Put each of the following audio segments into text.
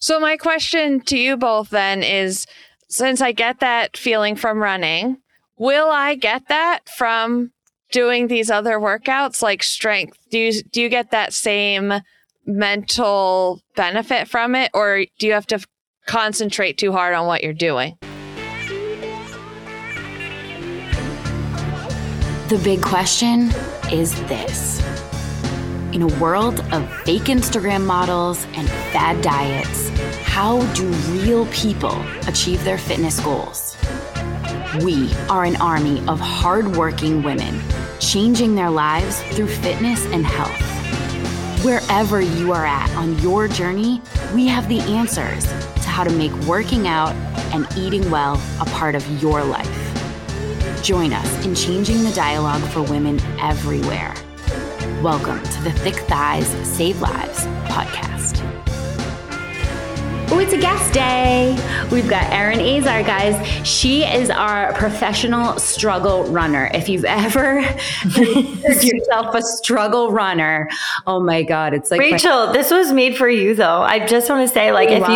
So, my question to you both then is since I get that feeling from running, will I get that from doing these other workouts like strength? Do you, do you get that same mental benefit from it, or do you have to concentrate too hard on what you're doing? The big question is this. In a world of fake Instagram models and fad diets, how do real people achieve their fitness goals? We are an army of hardworking women changing their lives through fitness and health. Wherever you are at on your journey, we have the answers to how to make working out and eating well a part of your life. Join us in changing the dialogue for women everywhere. Welcome to the Thick Thighs Save Lives podcast. Oh, it's a guest day. We've got Erin Azar, guys. She is our professional struggle runner. If you've ever considered yourself a struggle runner, oh my God, it's like Rachael, my- this was made for you though. I just want to say, like, it if was.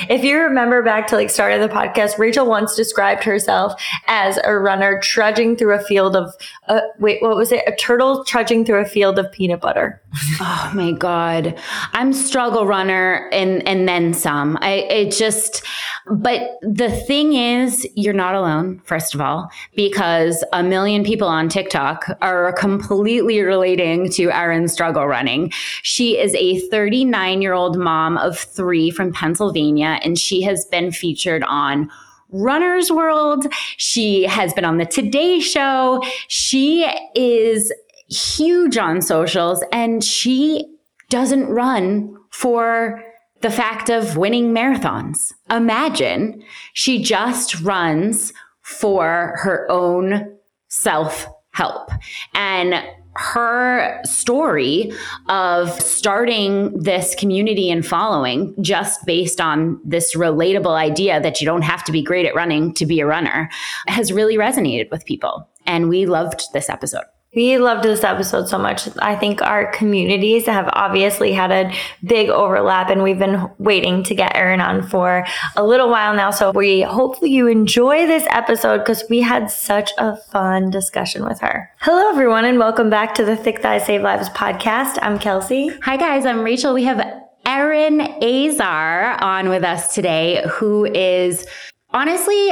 you if you remember back to like start of the podcast, Rachael once described herself as a runner trudging through a field of uh, wait, what was it? A turtle trudging through a field of peanut butter. oh my God. I'm struggle runner and and then some. I it just but the thing is you're not alone first of all because a million people on TikTok are completely relating to Erin's struggle running. She is a 39-year-old mom of 3 from Pennsylvania and she has been featured on Runner's World. She has been on the Today Show. She is huge on socials and she doesn't run for the fact of winning marathons. Imagine she just runs for her own self help. And her story of starting this community and following just based on this relatable idea that you don't have to be great at running to be a runner has really resonated with people. And we loved this episode. We loved this episode so much. I think our communities have obviously had a big overlap and we've been waiting to get Erin on for a little while now. So we hopefully you enjoy this episode because we had such a fun discussion with her. Hello everyone and welcome back to the Thick Thighs Save Lives podcast. I'm Kelsea. Hi guys, I'm Rachael. We have Erin Azar on with us today, who is honestly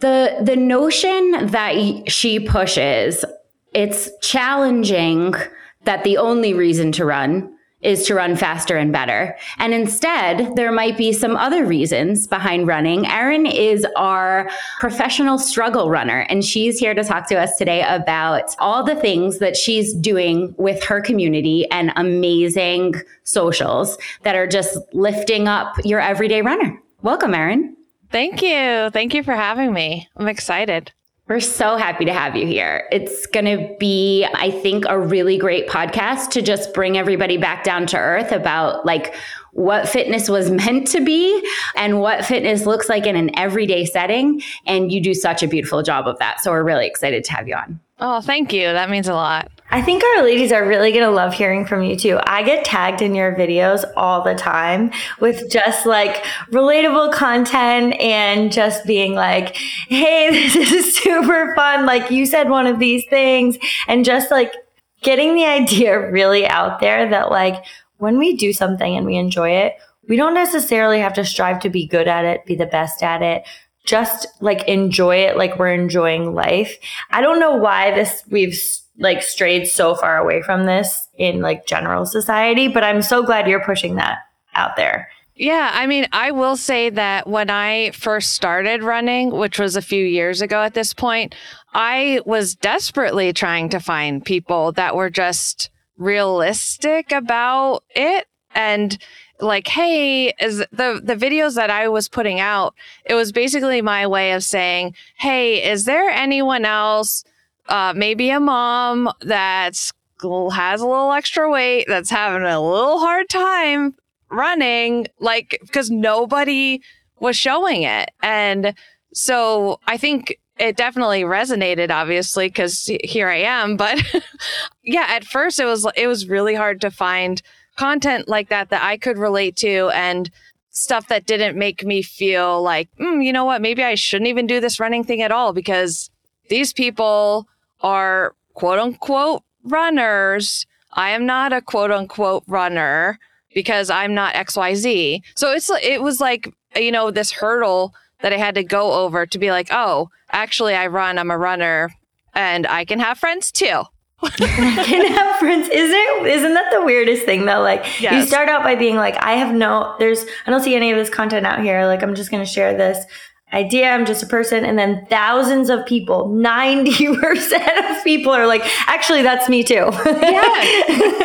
the the notion that she pushes it's challenging that the only reason to run is to run faster and better. And instead, there might be some other reasons behind running. Erin is our professional struggle runner, and she's here to talk to us today about all the things that she's doing with her community and amazing socials that are just lifting up your everyday runner. Welcome, Erin. Thank you. Thank you for having me. I'm excited. We're so happy to have you here. It's going to be, I think, a really great podcast to just bring everybody back down to earth about like what fitness was meant to be and what fitness looks like in an everyday setting. And you do such a beautiful job of that. So we're really excited to have you on. Oh, thank you. That means a lot. I think our ladies are really going to love hearing from you too. I get tagged in your videos all the time with just like relatable content and just being like, hey, this is super fun. Like you said one of these things and just like getting the idea really out there that like when we do something and we enjoy it, we don't necessarily have to strive to be good at it, be the best at it just like enjoy it like we're enjoying life. I don't know why this we've like strayed so far away from this in like general society, but I'm so glad you're pushing that out there. Yeah, I mean, I will say that when I first started running, which was a few years ago at this point, I was desperately trying to find people that were just realistic about it and like hey is the the videos that i was putting out it was basically my way of saying hey is there anyone else uh, maybe a mom that's has a little extra weight that's having a little hard time running like because nobody was showing it. And so i think it definitely resonated obviously because here i am but yeah at first it was it was really hard to find content like that that I could relate to and stuff that didn't make me feel like, mm, you know what, maybe I shouldn't even do this running thing at all because these people are quote unquote runners. I am not a quote unquote runner because I'm not XYZ. So it's it was like, you know, this hurdle that I had to go over to be like, oh, actually I run, I'm a runner and I can have friends too. can have friends. Isn't isn't that the weirdest thing though? Like yes. you start out by being like, I have no there's I don't see any of this content out here. Like I'm just gonna share this idea. I'm just a person. And then thousands of people, 90% of people are like, actually, that's me too. yeah.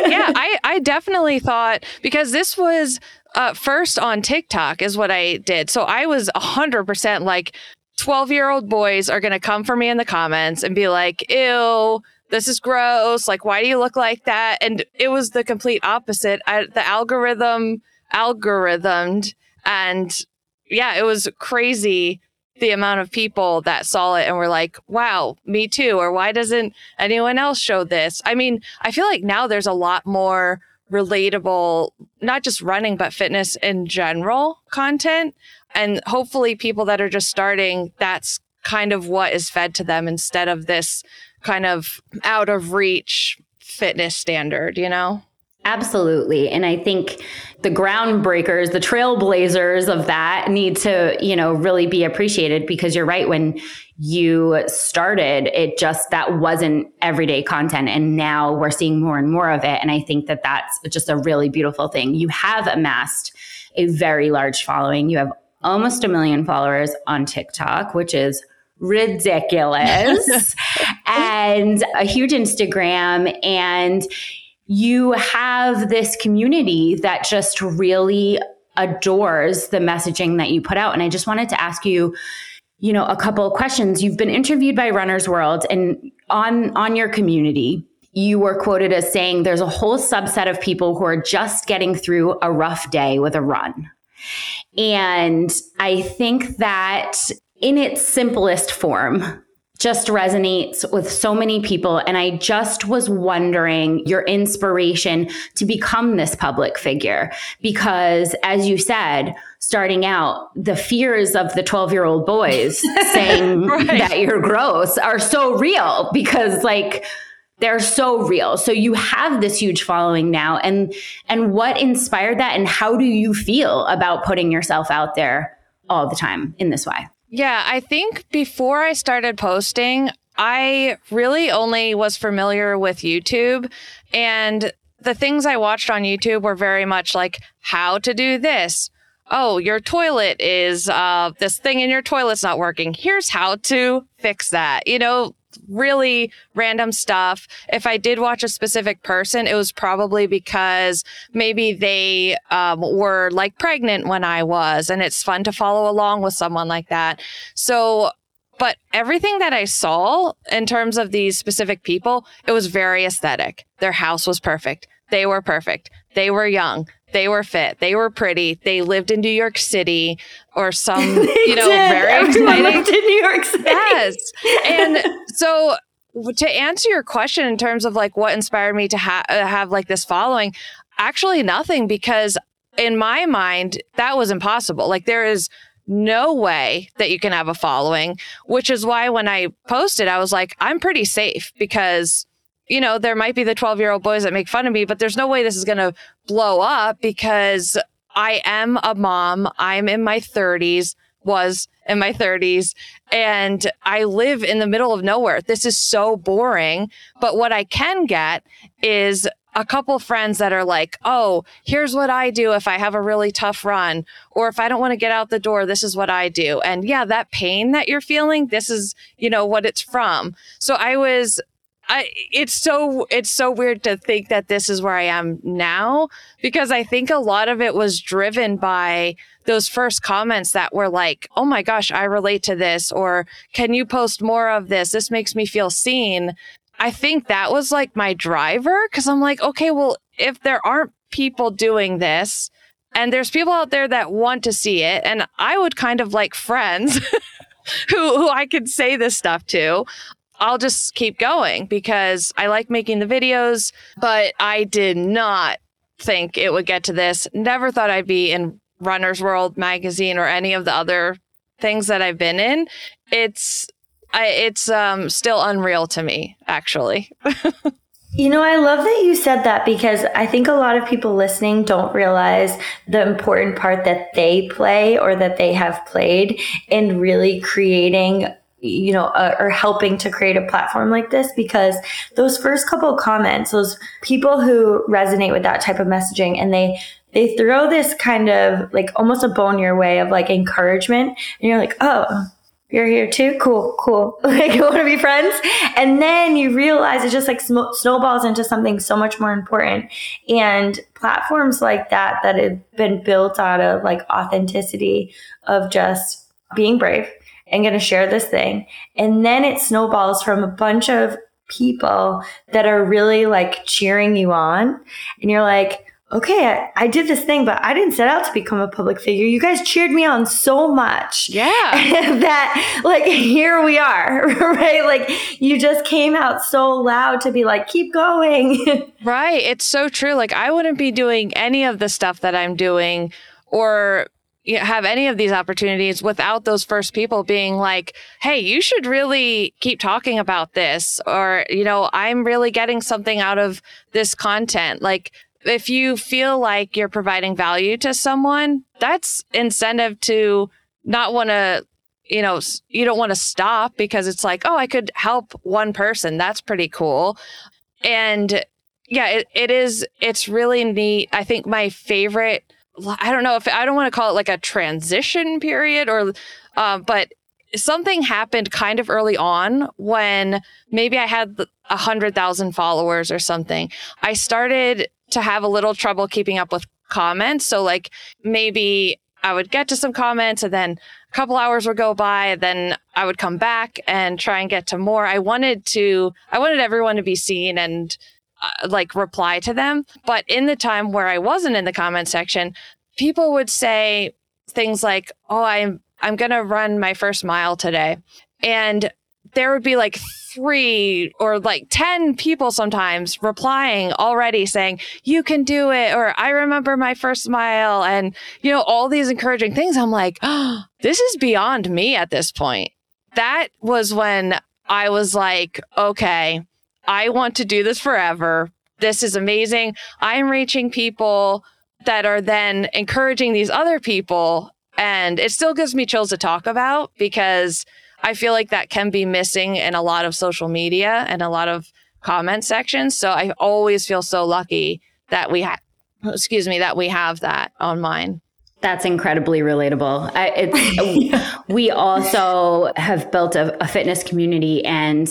Yeah. I, I definitely thought because this was uh, first on TikTok is what I did. So I was 100% like, 12 year old boys are going to come for me in the comments and be like, ew, this is gross. Like, why do you look like that? And it was the complete opposite. I, the algorithm algorithmed and yeah, it was crazy the amount of people that saw it and were like, wow, me too. Or why doesn't anyone else show this? I mean, I feel like now there's a lot more relatable, not just running, but fitness in general content. And hopefully, people that are just starting, that's kind of what is fed to them instead of this kind of out of reach fitness standard, you know? Absolutely. And I think the groundbreakers, the trailblazers of that need to, you know, really be appreciated because you're right. When you started, it just, that wasn't everyday content. And now we're seeing more and more of it. And I think that that's just a really beautiful thing. You have amassed a very large following. You have almost a million followers on TikTok, which is ridiculous, and a huge Instagram. And you have this community that just really adores the messaging that you put out. And I just wanted to ask you, you know, a couple of questions. You've been interviewed by Runner's World and on on your community, you were quoted as saying there's a whole subset of people who are just getting through a rough day with a run. And I think that in its simplest form, just resonates with so many people. And I just was wondering your inspiration to become this public figure. Because as you said, starting out, the fears of the 12 year old boys saying right. that you're gross are so real because, like, they're so real. So you have this huge following now and and what inspired that and how do you feel about putting yourself out there all the time in this way? Yeah, I think before I started posting, I really only was familiar with YouTube and the things I watched on YouTube were very much like how to do this. Oh, your toilet is uh, this thing in your toilet's not working. Here's how to fix that. You know, really random stuff. If I did watch a specific person, it was probably because maybe they um, were like pregnant when I was, and it's fun to follow along with someone like that. So, but everything that I saw in terms of these specific people, it was very aesthetic. Their house was perfect. They were perfect. They were young. They were fit. They were pretty. They lived in New York City or some, you know, did. very Everyone exciting. in New York City. Yes. And so to answer your question in terms of like what inspired me to ha- uh, have like this following, actually nothing because in my mind that was impossible. Like there is no way that you can have a following, which is why when I posted, I was like, I'm pretty safe because you know, there might be the 12 year old boys that make fun of me, but there's no way this is going to blow up because I am a mom. I'm in my 30s, was in my 30s, and I live in the middle of nowhere. This is so boring. But what I can get is a couple friends that are like, oh, here's what I do if I have a really tough run, or if I don't want to get out the door, this is what I do. And yeah, that pain that you're feeling, this is, you know, what it's from. So I was I, it's so it's so weird to think that this is where I am now because I think a lot of it was driven by those first comments that were like, "Oh my gosh, I relate to this," or "Can you post more of this? This makes me feel seen." I think that was like my driver because I'm like, okay, well, if there aren't people doing this, and there's people out there that want to see it, and I would kind of like friends. who who I could say this stuff to. I'll just keep going because I like making the videos, but I did not think it would get to this. Never thought I'd be in Runner's World magazine or any of the other things that I've been in, it's I, it's um, still unreal to me, actually. You know, I love that you said that because I think a lot of people listening don't realize the important part that they play or that they have played in really creating you know, uh, helping to create a platform like this because those first couple comments, those people who resonate with that type of messaging and they they throw this kind of like almost a bone your way of like encouragement and you're like, "Oh, you're here too? Cool cool. Like you want to be friends? And then you realize it just like sm- snowballs into something so much more important. And platforms like that that have been built out of like authenticity of just being brave and going to share this thing and then it snowballs from a bunch of people that are really like cheering you on and you're like okay, I, I, did this thing, but I didn't set out to become a public figure. You guys cheered me on so much. Yeah. that, like, here we are, right? Like, you just came out so loud to be like, keep going. right. It's so true. Like, I wouldn't be doing any of the stuff that I'm doing or have any of these opportunities without those first people being like, hey, you should really keep talking about this. Or, you know, I'm really getting something out of this content. Like, if you feel like you're providing value to someone, that's incentive to not want to, you know, you don't want to stop because it's like, oh, I could help one person. That's pretty cool. And yeah, it, it is, it's really neat. I think my favorite, I don't know if I don't want to call it like a transition period or, uh, but something happened kind of early on when maybe I had a hundred thousand followers or something. I started to have a little trouble keeping up with comments. So like maybe I would get to some comments and then a couple hours would go by then I would come back and try and get to more. I wanted to, I wanted everyone to be seen and uh, like reply to them. But in the time where I wasn't in the comment section, people would say things like, "Oh, I'm I'm going to run my first mile today." And there would be like three or like 10 people sometimes replying already saying, you can do it. Or I remember my first mile and, you know, all these encouraging things. I'm like, oh, this is beyond me at this point. That was when I was like, okay, I want to do this forever. This is amazing. I'm reaching people that are then encouraging these other people. And it still gives me chills to talk about because I feel like that can be missing in a lot of social media and a lot of comment sections. So I always feel so lucky that we have, excuse me, that we have that on mine. That's incredibly relatable. I, it's, we also have built a, a fitness community and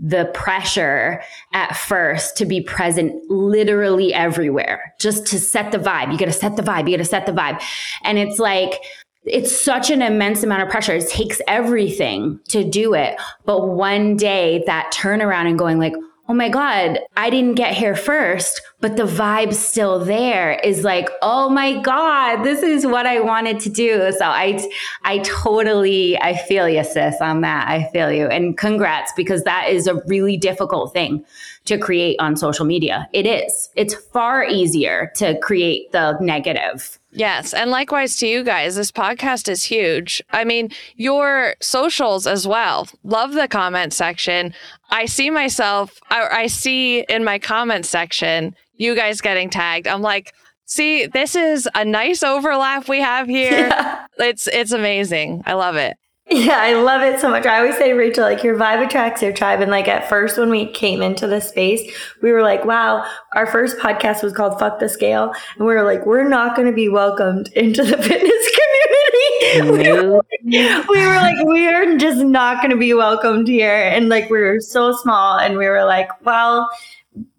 the pressure at first to be present literally everywhere, just to set the vibe. You got to set the vibe. You got to set the vibe. And it's like, it's such an immense amount of pressure. It takes everything to do it. But one day that turnaround and going like, oh my God, I didn't get here first, but the vibe still there is like, oh my God, this is what I wanted to do. So I, I totally, I feel you, sis, on that. I feel you. And congrats, because that is a really difficult thing to create on social media. It is. It's far easier to create the negative Yes. And likewise to you guys, this podcast is huge. I mean, your socials as well. Love the comment section. I see myself, I, I see in my comment section, you guys getting tagged. I'm like, see, this is a nice overlap we have here. Yeah. It's it's amazing. I love it. Yeah, I love it so much. I always say, Rachael, like your vibe attracts your tribe. And like at first, when we came into the space, we were like, wow, our first podcast was called Fuck the Scale. And we were like, we're not going to be welcomed into the fitness community. we, were, we were like, we are just not going to be welcomed here. And like, we were so small. And we were like, well,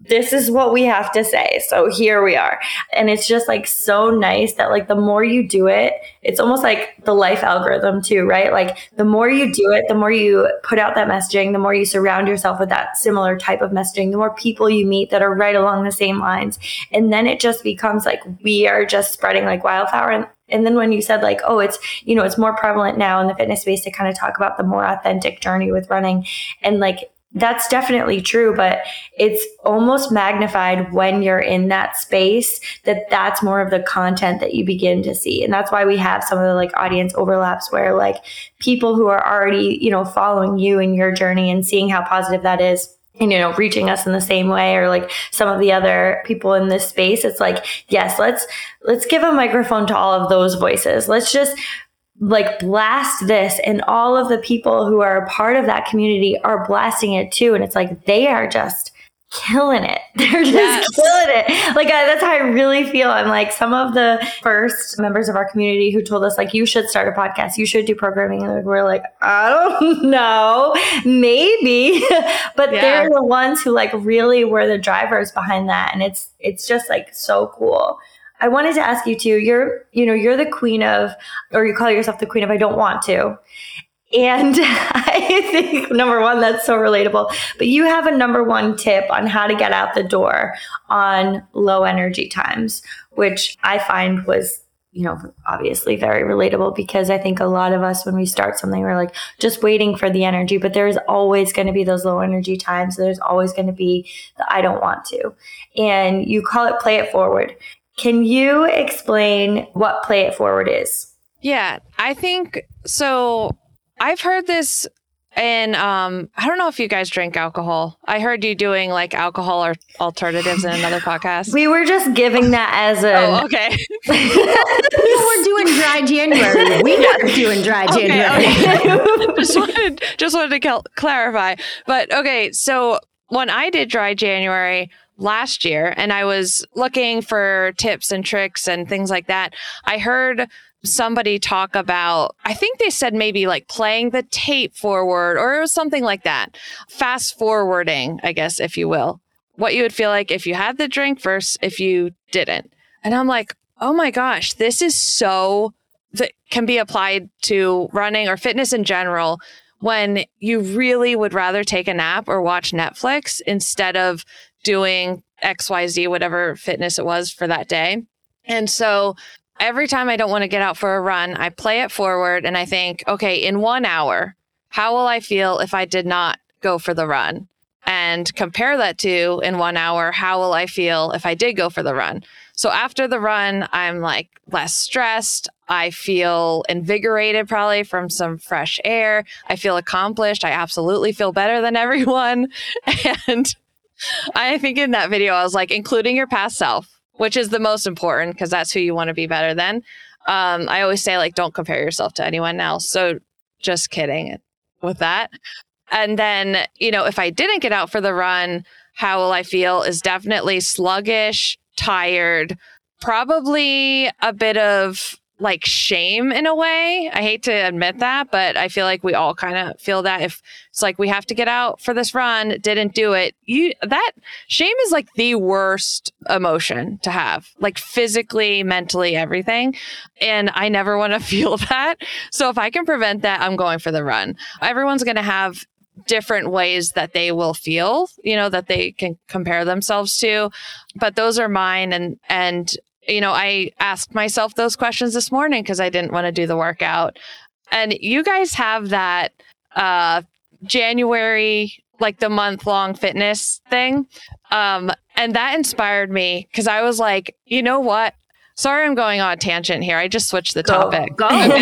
this is what we have to say. So here we are. And it's just like so nice that like the more you do it, it's almost like the life algorithm too, right? Like the more you do it, the more you put out that messaging, the more you surround yourself with that similar type of messaging, the more people you meet that are right along the same lines. And then it just becomes like we are just spreading like wildfire. And and then when you said like, oh, it's, you know, it's more prevalent now in the fitness space to kind of talk about the more authentic journey with running and like that's definitely true, but it's almost magnified when you're in that space that that's more of the content that you begin to see. And that's why we have some of the like audience overlaps where like people who are already, you know, following you in your journey and seeing how positive that is and you know reaching us in the same way or like some of the other people in this space it's like yes let's let's give a microphone to all of those voices let's just like blast this and all of the people who are a part of that community are blasting it too. And it's like they are just killing it. They're just yes. killing it. Like I, that's how i really feel. I'm like some of the first members of our community who told us like you should start a podcast you should do programming and we're like i don't know. Maybe. But yeah. they're the ones who like really were the drivers behind that. And it's it's just like so cool I wanted to ask you too. You're, you know, you're the queen of, or you call yourself the queen of I don't want to. And I think number one, that's so relatable. But you have a number one tip on how to get out the door on low energy times, which I find was, you know, obviously very relatable because I think a lot of us, when we start something, we're like just waiting for the energy, but there's always going to be those low energy times. There's always going to be the I don't want to. And you call it play it forward. Can you explain what Play It Forward is? Yeah, I think so. I've heard this and um, I don't know if you guys drink alcohol. I heard you doing like alcohol or alternatives in another podcast. We were just giving that as a. Oh, okay. we're doing dry January. We are doing dry January. Okay, okay. just wanted just wanted to clarify, but okay. So when I did dry January, last year and I was looking for tips and tricks and things like that, I heard somebody talk about, I think they said maybe like playing the tape forward or it was something like that. Fast forwarding, I guess, if you will. What you would feel like if you had the drink versus if you didn't. And I'm like, oh my gosh, this is so that can be applied to running or fitness in general when you really would rather take a nap or watch Netflix instead of doing XYZ, whatever fitness it was for that day. And so every time I don't want to get out for a run, I play it forward and I think, okay, in one hour, how will I feel if I did not go for the run? And compare that to in one hour, how will I feel if I did go for the run? So after the run, I'm like less stressed. I feel invigorated probably from some fresh air. I feel accomplished. I absolutely feel better than everyone. And I think in that video, I was like, including your past self, which is the most important because that's who you want to be better than. Um, I always say, like, don't compare yourself to anyone else. So just kidding with that. And then, you know, if I didn't get out for the run, how will I feel is definitely sluggish, tired, probably a bit of like shame in a way. I hate to admit that, but I feel like we all kind of feel that if it's like we have to get out for this run, didn't do it. You that shame is like the worst emotion to have, like physically, mentally, everything. And I never want to feel that. So if I can prevent that, I'm going for the run. Everyone's going to have different ways that they will feel, you know, that they can compare themselves to. But those are mine and and you know, I asked myself those questions this morning because I didn't want to do the workout. And you guys have that uh, January, like the month long fitness thing. Um, and that inspired me because I was like, you know what? Sorry, I'm going on a tangent here. I just switched the go, topic. Go, go, go. so,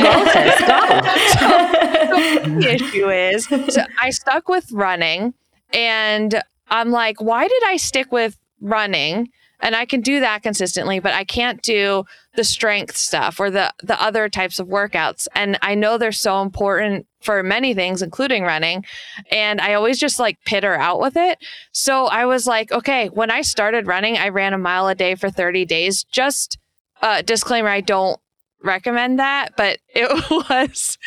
the issue is, so I stuck with running, and I'm like, why did I stick with running? and I can do that consistently, but I can't do the strength stuff or the the other types of workouts. And I know they're so important for many things, including running. And I always just like pitter out with it. So I was like, okay, when I started running, I ran a mile a day for 30 days. Just uh, disclaimer, I don't recommend that but it was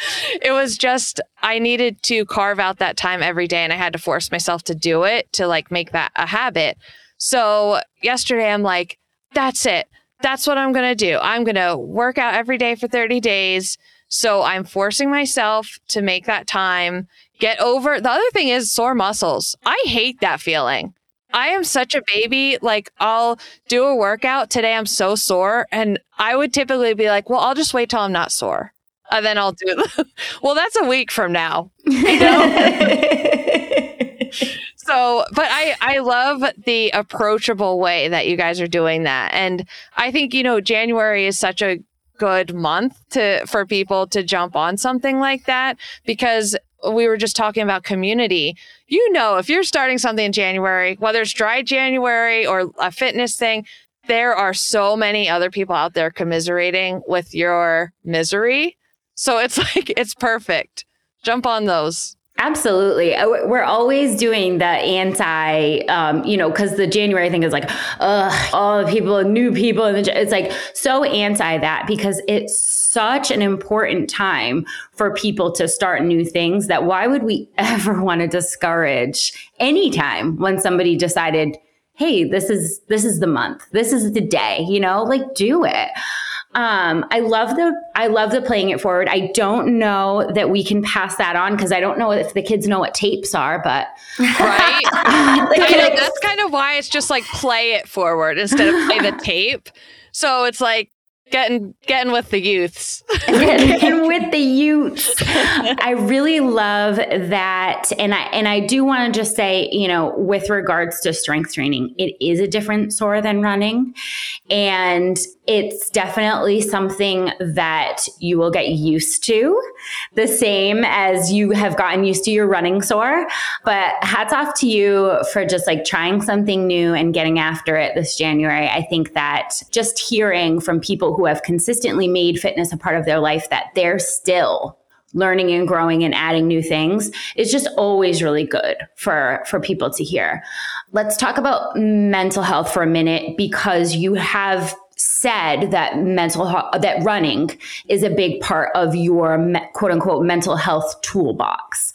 it was just i needed to carve out that time every day and i had to force myself to do it to like make that a habit so yesterday, I'm like, that's it. That's what I'm to do. I'm to work out every day for 30 days. So I'm forcing myself to make that time, get over. The other thing is sore muscles. I hate that feeling. I am such a baby. Like, I'll do a workout today. I'm so sore. And I would typically be like, well, I'll just wait till I'm not sore. And then I'll do it. well, that's a week from now. You know? so, but I, I love the approachable way that you guys are doing that. And I think, you know, January is such a good month to, for people to jump on something like that because we were just talking about community. You know, if you're starting something in January, whether it's dry January or a fitness thing, there are so many other people out there commiserating with your misery. So it's like, it's perfect. Jump on those. Absolutely. Uh, we're always doing the anti, um, you know, because the January thing is like, ugh, all the people, new people. And it's like so anti that because it's such an important time for people to start new things that why would we ever want to discourage any time when somebody decided, hey, this is, this is the month, this is the day, you know, like do it. Um, I love the I love the playing it forward. I don't know that we can pass that on because I don't know if the kids know what tapes are, but right. like, know, that's kind of why it's just like play it forward instead of play the tape. So it's like getting getting with the youths getting with the youths i really love that and i and i do want to just say you know with regards to strength training it is a different sore than running and it's definitely something that you will get used to, the same as you have gotten used to your running sore. But hats off to you for just like trying something new and getting after it this January. I think that just hearing from people who have consistently made fitness a part of their life that they're still learning and growing and adding new things is just always really good for for people to hear. Let's talk about mental health for a minute because you have said that mental that running is a big part of your quote unquote mental health toolbox.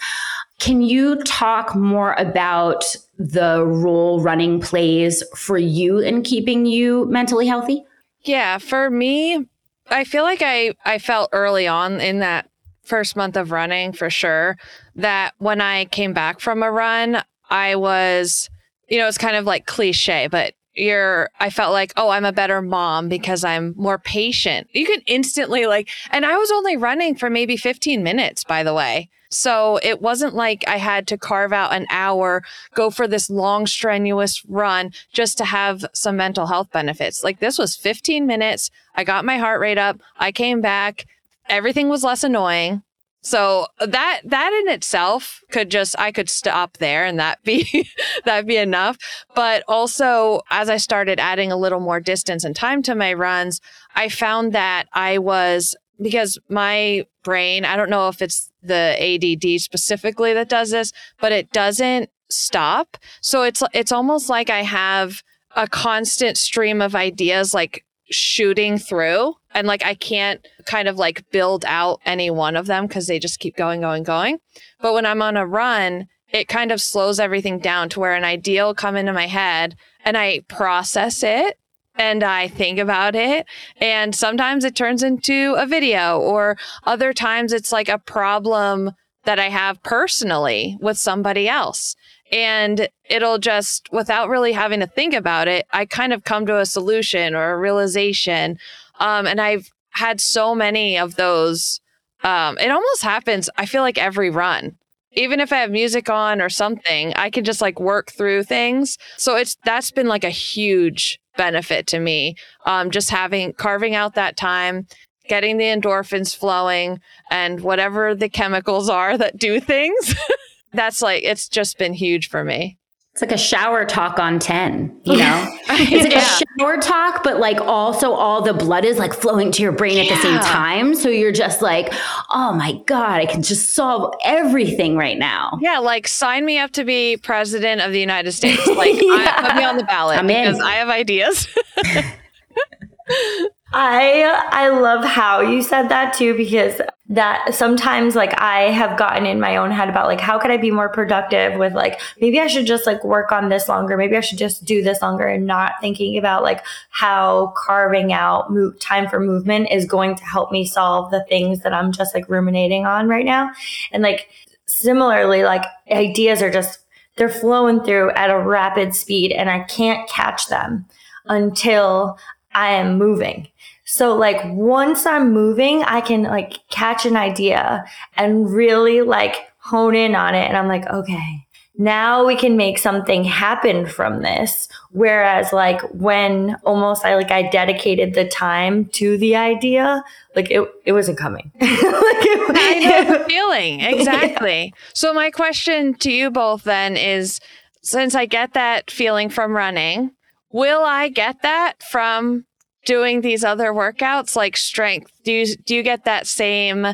Can you talk more about the role running plays for you in keeping you mentally healthy? Yeah, for me, I feel like I I felt early on in that first month of running for sure that when I came back from a run, I was you know, it's kind of like cliche, but you're I felt like, oh, I'm a better mom because I'm more patient. You can instantly like and I was only running for maybe 15 minutes, by the way. So it wasn't like I had to carve out an hour, go for this long, strenuous run just to have some mental health benefits. Like this was 15 minutes. I got my heart rate up. I came back. Everything was less annoying. So that that in itself could just I could stop there and that be that be enough. But also as I started adding a little more distance and time to my runs, I found that I was because my brain, I don't know if it's the ADD specifically that does this, but it doesn't stop. So it's it's almost like I have a constant stream of ideas like shooting through and like I can't kind of like build out any one of them because they just keep going, going, going. But when I'm on a run, it kind of slows everything down to where an idea will come into my head and I process it and I think about it. And sometimes it turns into a video, or other times it's like a problem that I have personally with somebody else. And it'll just, without really having to think about it, I kind of come to a solution or a realization. Um, and I've had so many of those. Um, it almost happens, I feel like every run. Even if I have music on or something, I can just like work through things. So it's that's been like a huge benefit to me. Um, just having carving out that time, getting the endorphins flowing, and whatever the chemicals are that do things. that's like it's just been huge for me. It's like a shower talk on 10, you know? it's like yeah. a shower talk, but like also all the blood is like flowing to your brain yeah. at the same time. So you're just like, oh my God, I can just solve everything right now. Yeah, like sign me up to be president of the United States. Like yeah. I, put me on the ballot I'm because in. I have ideas. I I love how you said that too because that sometimes like I have gotten in my own head about like how could I be more productive with like maybe I should just like work on this longer. Maybe I should just do this longer and not thinking about like how carving out time for movement is going to help me solve the things that I'm just like ruminating on right now. And like similarly like ideas are just they're flowing through at a rapid speed and I can't catch them until I am moving. So like once I'm moving, I can like catch an idea and really like hone in on it. And I'm like, okay, now we can make something happen from this. Whereas like when almost I like I dedicated the time to the idea, like it, it wasn't coming. like it, I know the feeling. Exactly. Yeah. So my question to you both then is since I get that feeling from running, will I get that from doing these other workouts like strength? Do you do you get that same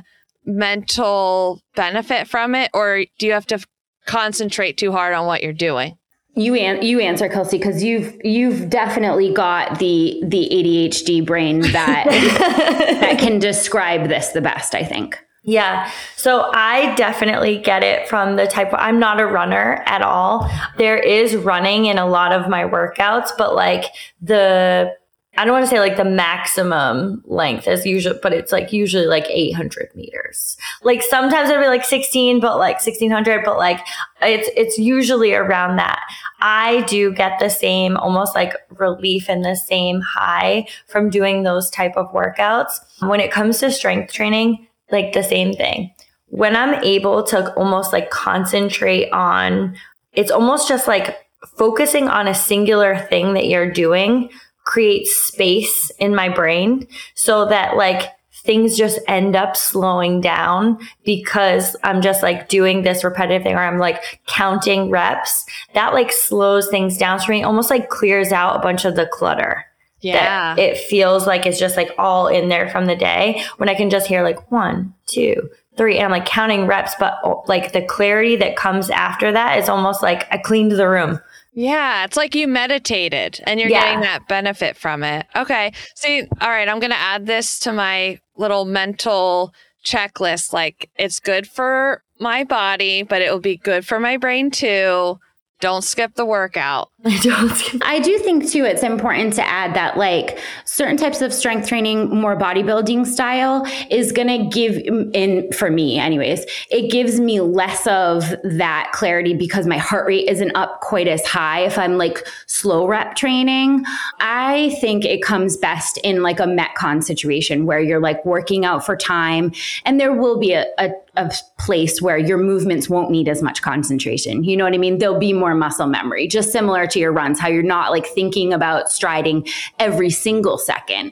mental benefit from it or do you have to concentrate too hard on what you're doing? You an- you answer Kelsea because you've you've definitely got the the ADHD brain that that can describe this the best. I think. Yeah. So I definitely get it from the type of, I'm not a runner at all. There is running in a lot of my workouts, but like the I don't want to say like the maximum length as usual, but it's like usually like 800 meters. Like sometimes it'll be like 16, but like 1600, but like it's, it's usually around that. I do get the same almost like relief and the same high from doing those type of workouts. When it comes to strength training, like the same thing. When I'm able to almost like concentrate on, it's almost just like focusing on a singular thing that you're doing creates space in my brain so that like things just end up slowing down because I'm just like doing this repetitive thing or I'm like counting reps. That like slows things down for me, almost like clears out a bunch of the clutter. Yeah. it feels like it's just like all in there from the day when I can just hear like one, two, three, and I'm like counting reps, but oh, like the clarity that comes after that is almost like I cleaned the room. Yeah, it's like you meditated and you're yeah. getting that benefit from it. Okay. See, all right, I'm going to add this to my little mental checklist. Like, it's good for my body, but it will be good for my brain too. Don't skip the workout. I don't. I do think too, it's important to add that like certain types of strength training, more bodybuilding style, is going to give, in for me, anyways, it gives me less of that clarity because my heart rate isn't up quite as high. If I'm like slow rep training, I think it comes best in like a metcon situation where you're like working out for time, and there will be a, a a place where your movements won't need as much concentration. You know what I mean? There'll be more muscle memory, just similar to your runs, how you're not like thinking about striding every single second.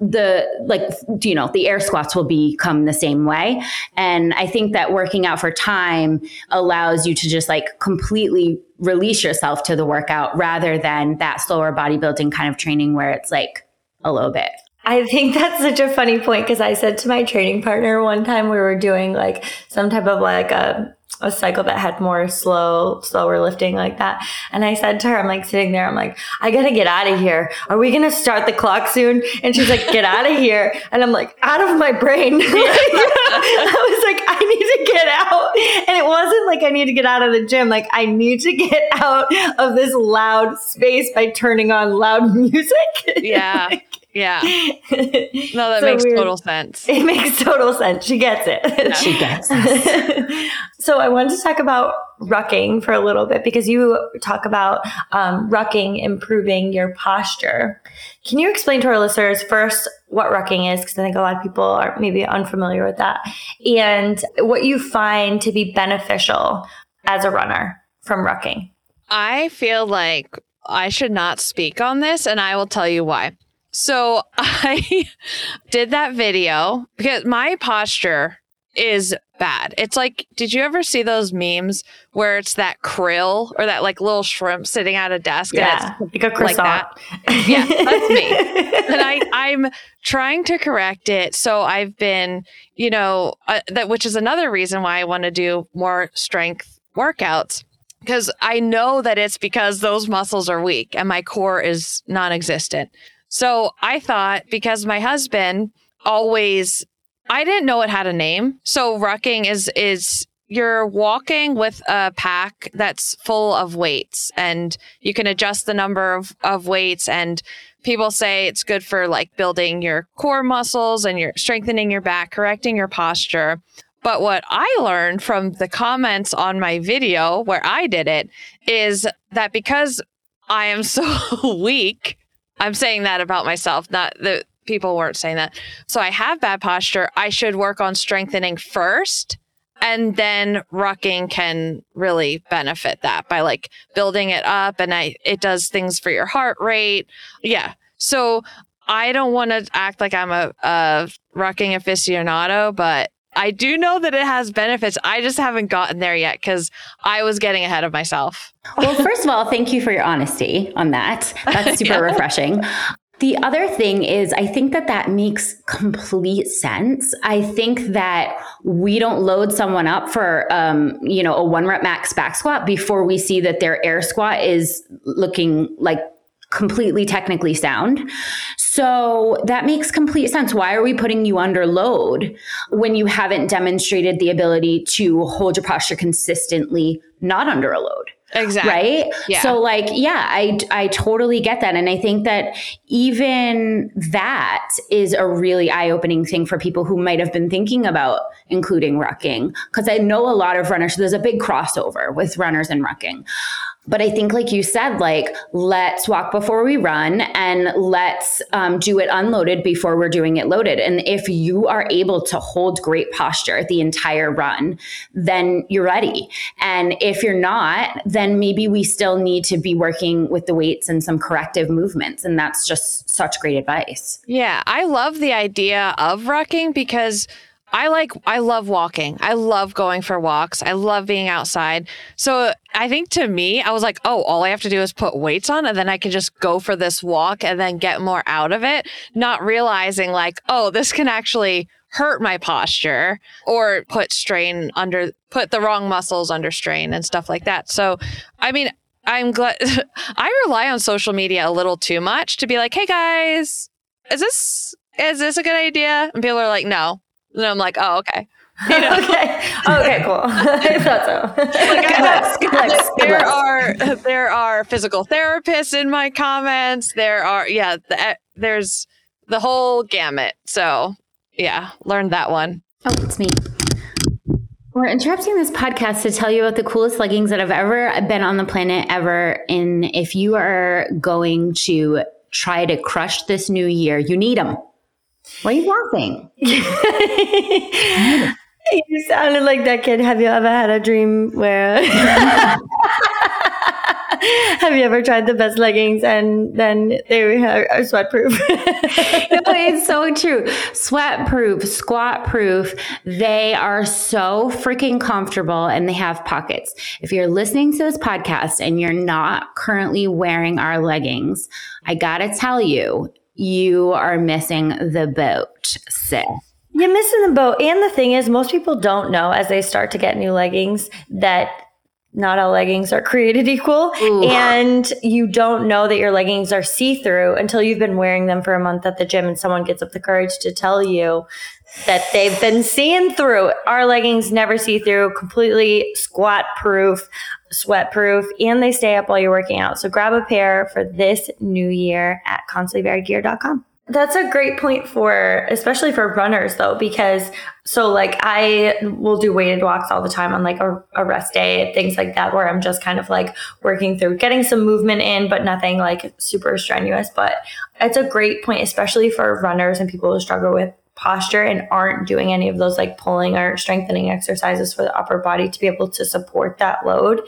The like, you know, the air squats will become the same way. And I think that working out for time allows you to just like completely release yourself to the workout rather than that slower bodybuilding kind of training where it's like a little bit I think that's such a funny point because I said to my training partner one time we were doing like some type of like a a cycle that had more slow, slower lifting like that. And I said to her, I'm like sitting there, I'm like, I gotta get out of here. Are we gonna start the clock soon? And she's like, get out of here. And I'm like, out of my brain. I was like, I need to get out. And it wasn't like I need to get out of the gym. Like I need to get out of this loud space by turning on loud music. Yeah. like, yeah. No, that so makes weird. total sense. It makes total sense. She gets it. Yeah. She gets it. so I wanted to talk about rucking for a little bit because you talk about um, rucking improving your posture. Can you explain to our listeners first what rucking is? Because I think a lot of people are maybe unfamiliar with that. And what you find to be beneficial as a runner from rucking. I feel like I should not speak on this, and I will tell you why. So I did that video because my posture is bad. It's like, did you ever see those memes where it's that krill or that like little shrimp sitting at a desk? Yeah, like a croissant. Like that? Yeah, that's me. and I, I'm trying to correct it. So I've been, you know, uh, that which is another reason why I want to do more strength workouts because I know that it's because those muscles are weak and my core is non-existent. So I thought because my husband always I didn't know it had a name. So rucking is is you're walking with a pack that's full of weights and you can adjust the number of, of weights and people say it's good for like building your core muscles and you're strengthening your back, correcting your posture. But what I learned from the comments on my video where I did it is that because I am so weak, I'm saying that about myself, not that people weren't saying that. So I have bad posture. I should work on strengthening first and then rucking can really benefit that by like building it up and I, it does things for your heart rate. Yeah. So I don't want to act like I'm a, a aficionado, but I do know that it has benefits. I just haven't gotten there yet because I was getting ahead of myself. Well, first of all, thank you for your honesty on that. That's super yeah. refreshing. The other thing is, I think that that makes complete sense. I think that we don't load someone up for, um, you know, a one rep max back squat before we see that their air squat is looking like completely technically sound. So that makes complete sense. Why are we putting you under load when you haven't demonstrated the ability to hold your posture consistently, not under a load? Exactly. Right. Yeah. So like, yeah, I, I totally get that. And I think that even that is a really eye opening thing for people who might have been thinking about including rucking. Cause I know a lot of runners, so there's a big crossover with runners and rucking. But I think, like you said, like let's walk before we run and let's um, do it unloaded before we're doing it loaded. And if you are able to hold great posture the entire run, then you're ready. And if you're not, then maybe we still need to be working with the weights and some corrective movements. And that's just such great advice. Yeah, I love the idea of rucking because I like, I love walking. I love going for walks. I love being outside. So I think to me, I was like, oh, all I have to do is put weights on and then I can just go for this walk and then get more out of it, not realizing like, oh, this can actually hurt my posture or put strain under, put the wrong muscles under strain and stuff like that. So, I mean, I'm glad I rely on social media a little too much to be like, hey guys, is this, is this a good idea? And people are like, no, and I'm like, oh, okay. You know? okay. Okay, cool. I thought so. Like, there are there are physical therapists in my comments. There are yeah, the, eh, there's the whole gamut. So yeah, learned that one. Oh, it's me. We're interrupting this podcast to tell you about the coolest leggings that have ever been on the planet ever. And if you are going to try to crush this new year, you need them. Why are you laughing? you sounded like that kid. Have you ever had a dream where Have you ever tried the best leggings and then they are uh, sweat proof? no, it's so true. Sweat proof, squat proof. They are so freaking comfortable and they have pockets. If you're listening to this podcast and you're not currently wearing our leggings, I gotta tell you, you are missing the boat, sis. You're missing the boat. And the thing is, most people don't know as they start to get new leggings that not all leggings are created equal. Ooh. And you don't know that your leggings are see through until you've been wearing them for a month at the gym and someone gets up the courage to tell you that they've been seeing through. Our leggings never see through, completely squat proof sweat proof, and they stay up while you're working out. So grab a pair for this new year at constantlyvariedgear.com. That's a great point for, especially for runners though, because so like I will do weighted walks all the time on like a, a, rest day, things like that, where I'm just kind of like working through getting some movement in, but nothing like super strenuous. But it's a great point, especially for runners and people who struggle with posture and aren't doing any of those like pulling or strengthening exercises for the upper body to be able to support that load.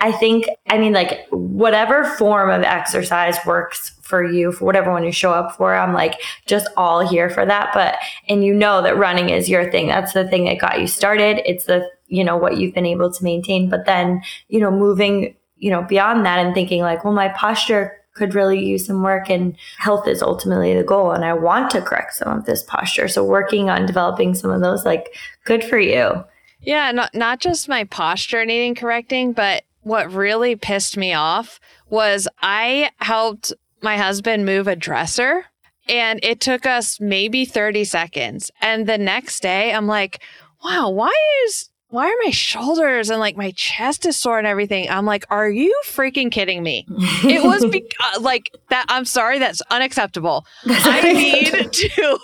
I think, I mean, like whatever form of exercise works for you, for whatever one you show up for, I'm like just all here for that. But, and you know that running is your thing. That's the thing that got you started. It's the, you know, what you've been able to maintain. But then, you know, moving, you know, beyond that and thinking like, well, my posture could really use some work and health is ultimately the goal and I want to correct some of this posture. So working on developing some of those like good for you. Yeah, not not just my posture needing correcting, but what really pissed me off was I helped my husband move a dresser and it took us maybe 30 seconds. And the next day I'm like, wow, why is why are my shoulders and like my chest is sore and everything? I'm like, are you freaking kidding me? it was be- uh, like that. I'm sorry, that's unacceptable. I need to,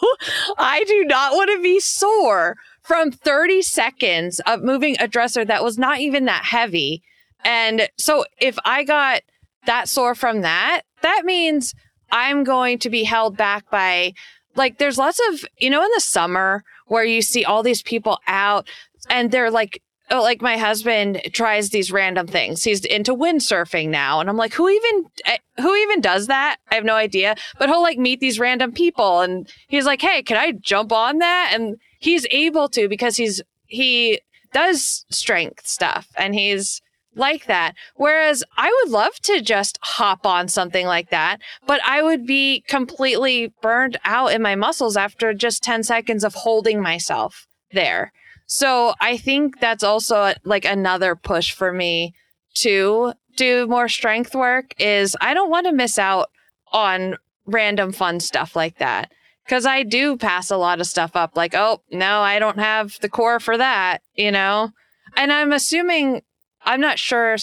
I do not want to be sore from 30 seconds of moving a dresser that was not even that heavy. And so if I got that sore from that, that means I'm going to be held back by like there's lots of, you know, in the summer where you see all these people out and they're like oh, like my husband tries these random things. He's into windsurfing now, and I'm like, who even eh, who even does that? I have no idea. But he'll like meet these random people, and he's like, hey, can I jump on that? And he's able to because he's he does strength stuff, and he's like that. Whereas I would love to just hop on something like that, but I would be completely burned out in my muscles after just 10 seconds of holding myself there. So I think that's also like another push for me to do more strength work is I don't want to miss out on random fun stuff like that. Cause I do pass a lot of stuff up like, oh, no, I don't have the core for that, you know? And I'm assuming, I'm not sure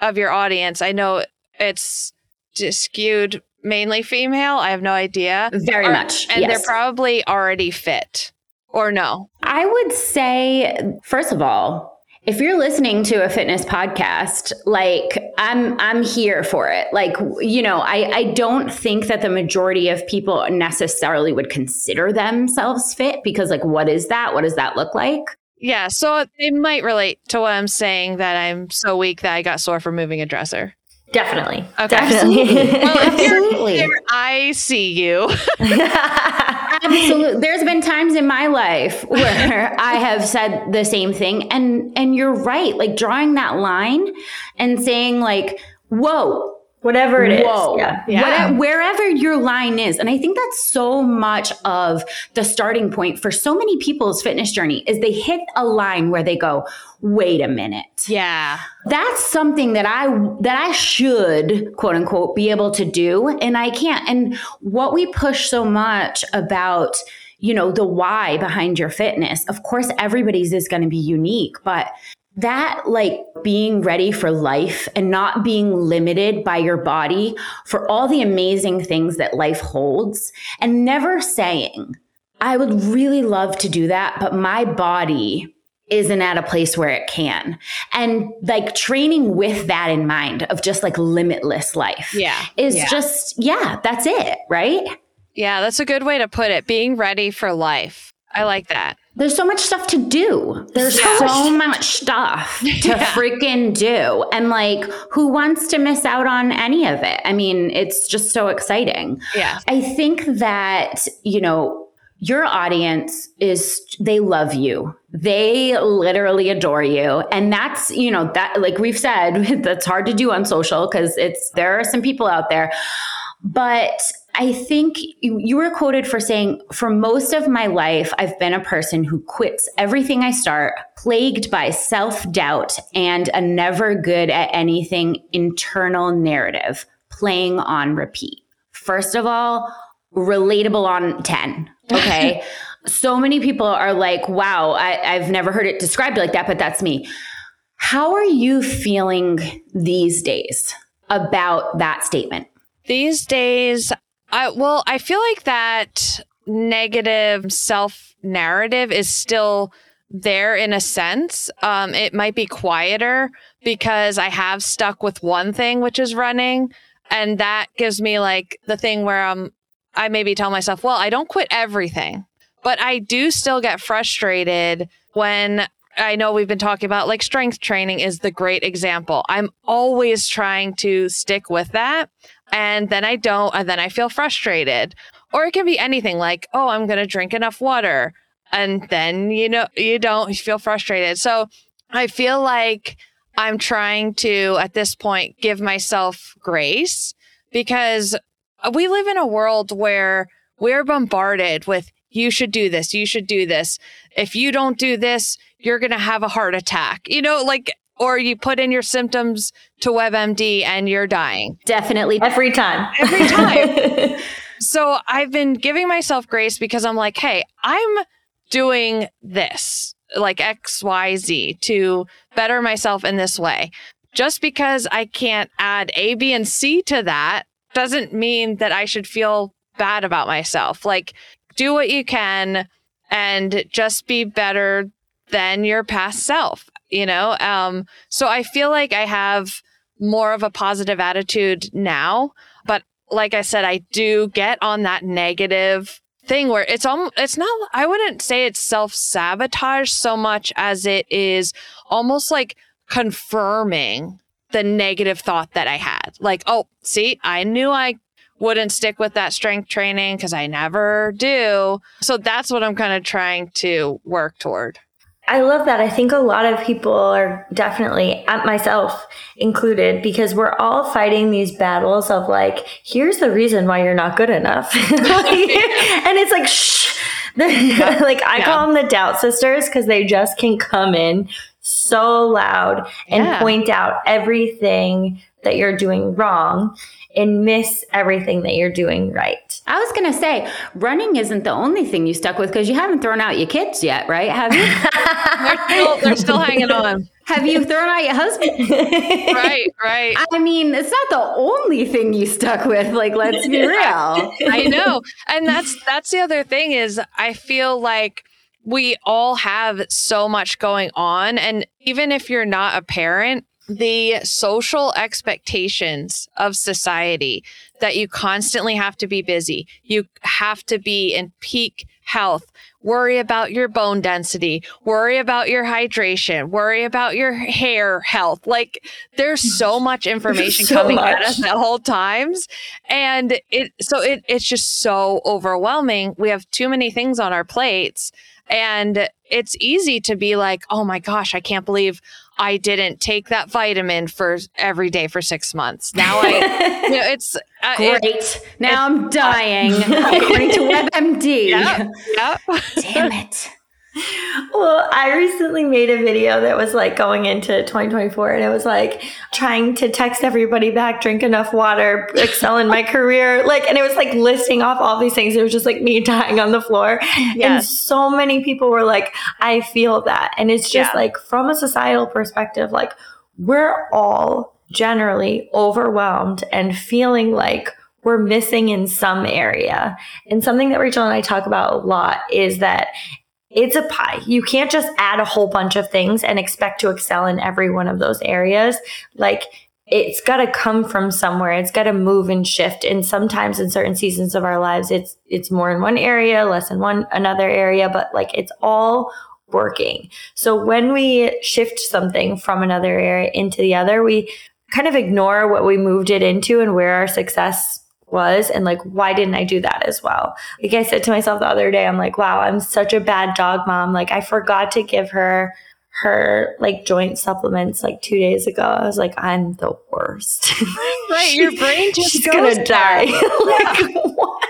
of your audience. I know it's skewed mainly female. I have no idea. Very much. And yes. they're probably already fit or no. I would say, first of all, if you're listening to a fitness podcast, like I'm I'm here for it. Like, you know, I, I don't think that the majority of people necessarily would consider themselves fit because like what is that? What does that look like? Yeah, so it might relate to what I'm saying that I'm so weak that I got sore from moving a dresser. Definitely. Okay. Definitely. Well, if you're I see you. Absolutely. There's been times in my life where I have said the same thing and and you're right. Like drawing that line and saying like, "Whoa, Whatever it is. Whoa. Yeah. Yeah. Whate- wherever your line is. And I think that's so much of the starting point for so many people's fitness journey is they hit a line where they go, wait a minute. Yeah. That's something that I that I should quote unquote be able to do and I can't. And what we push so much about you know the why behind your fitness. Of course everybody's is going to be unique, but that like being ready for life and not being limited by your body for all the amazing things that life holds and never saying i would really love to do that but my body isn't at a place where it can and like training with that in mind of just like limitless life Yeah. is Yeah. just yeah that's it right Yeah, that's a good way to put it. Being ready for life. I like that. There's so much stuff to do. There's Yeah. so much stuff to Yeah. freaking do. And like, who wants to miss out on any of it? I mean, it's just so exciting. Yeah. I think that, you know, your audience is, they love you. They literally adore you. And that's, you know, that, like we've said, that's hard to do on social because it's, there are some people out there. But I think you, you were quoted for saying, for most of my life, I've been a person who quits everything I start, plagued by self doubt and a never good at anything internal narrative playing on repeat. First of all, relatable on 10. Okay. so many people are like, wow, I, I've never heard it described like that, but that's me. How are you feeling these days about that statement? These days, I well, I feel like that negative self narrative is still there in a sense. Um, it might be quieter because I have stuck with one thing, which is running. And that gives me like the thing where um, I maybe tell myself, well, I don't quit everything, but I do still get frustrated when I know we've been talking about like strength training is the great example. I'm always trying to stick with that. And then I don't, and then I feel frustrated. Or it can be anything like, oh, I'm going to drink enough water. And then, you know, you don't, you feel frustrated. So I feel like I'm trying to, at this point, give myself grace because we live in a world where we're bombarded with, you should do this, you should do this. If you don't do this, you're going to have a heart attack. You know, like, or you put in your symptoms to WebMD and you're dying. Definitely. Every time. Every time. So I've been giving myself grace because I'm like, hey, I'm doing this, like XYZ, to better myself in this way. Just because I can't add A, B, and C to that doesn't mean that I should feel bad about myself. Like, do what you can and just be better than your past self, you know? Um, so I feel like I have more of a positive attitude now. But like I said, I do get on that negative thing where it's almost it's not I wouldn't say it's self-sabotage so much as it is almost like confirming the negative thought that I had. Like, oh, see, I knew I wouldn't stick with that strength training because I never do. So that's what I'm kind of trying to work toward. I love that. I think a lot of people are definitely, at myself included, because we're all fighting these battles of like, here's the reason why you're not good enough. and it's like, shh. like I yeah. call them the doubt sisters because they just can come in so loud and yeah. point out everything that you're doing wrong and miss everything that you're doing right. I was going to say, running isn't the only thing you stuck with because you haven't thrown out your kids yet, right? Have you? they're, still, they're still hanging on. Have you thrown out your husband? right, right. I mean, it's not the only thing you stuck with. Like, let's be real. I know. And that's that's the other thing is I feel like we all have so much going on and even if you're not a parent, the social expectations of society that you constantly have to be busy. You have to be in peak health. Worry about your bone density, worry about your hydration, worry about your hair health. Like there's so much information so coming much. at us at all times. And it so it it's just so overwhelming. We have too many things on our plates. And it's easy to be like, oh my gosh, I can't believe I didn't take that vitamin for every day for six months. Now I, you know, it's uh, great. Now I'm dying according to WebMD. Yep, yep. Damn it. Well, I recently made a video that was like going into 2024 and it was like trying to text everybody back, drink enough water, excel in my career. Like, and it was like listing off all these things. It was just like me dying on the floor. Yes. And so many people were like, I feel that. And it's just yeah. like from a societal perspective, like we're all generally overwhelmed and feeling like we're missing in some area. And something that Rachael and I talk about a lot is that it's a pie. You can't just add a whole bunch of things and expect to excel in every one of those areas. Like it's got to come from somewhere. It's got to move and shift. And sometimes in certain seasons of our lives, it's it's more in one area, less in one another area, but like it's all working. So when we shift something from another area into the other, we kind of ignore what we moved it into and where our success was and like why didn't I do that as well? Like I said to myself the other day, I'm like, wow, I'm such a bad dog mom. Like I forgot to give her her like joint supplements like two days ago. I was like, I'm the worst. right, your brain just she's gonna die. like what?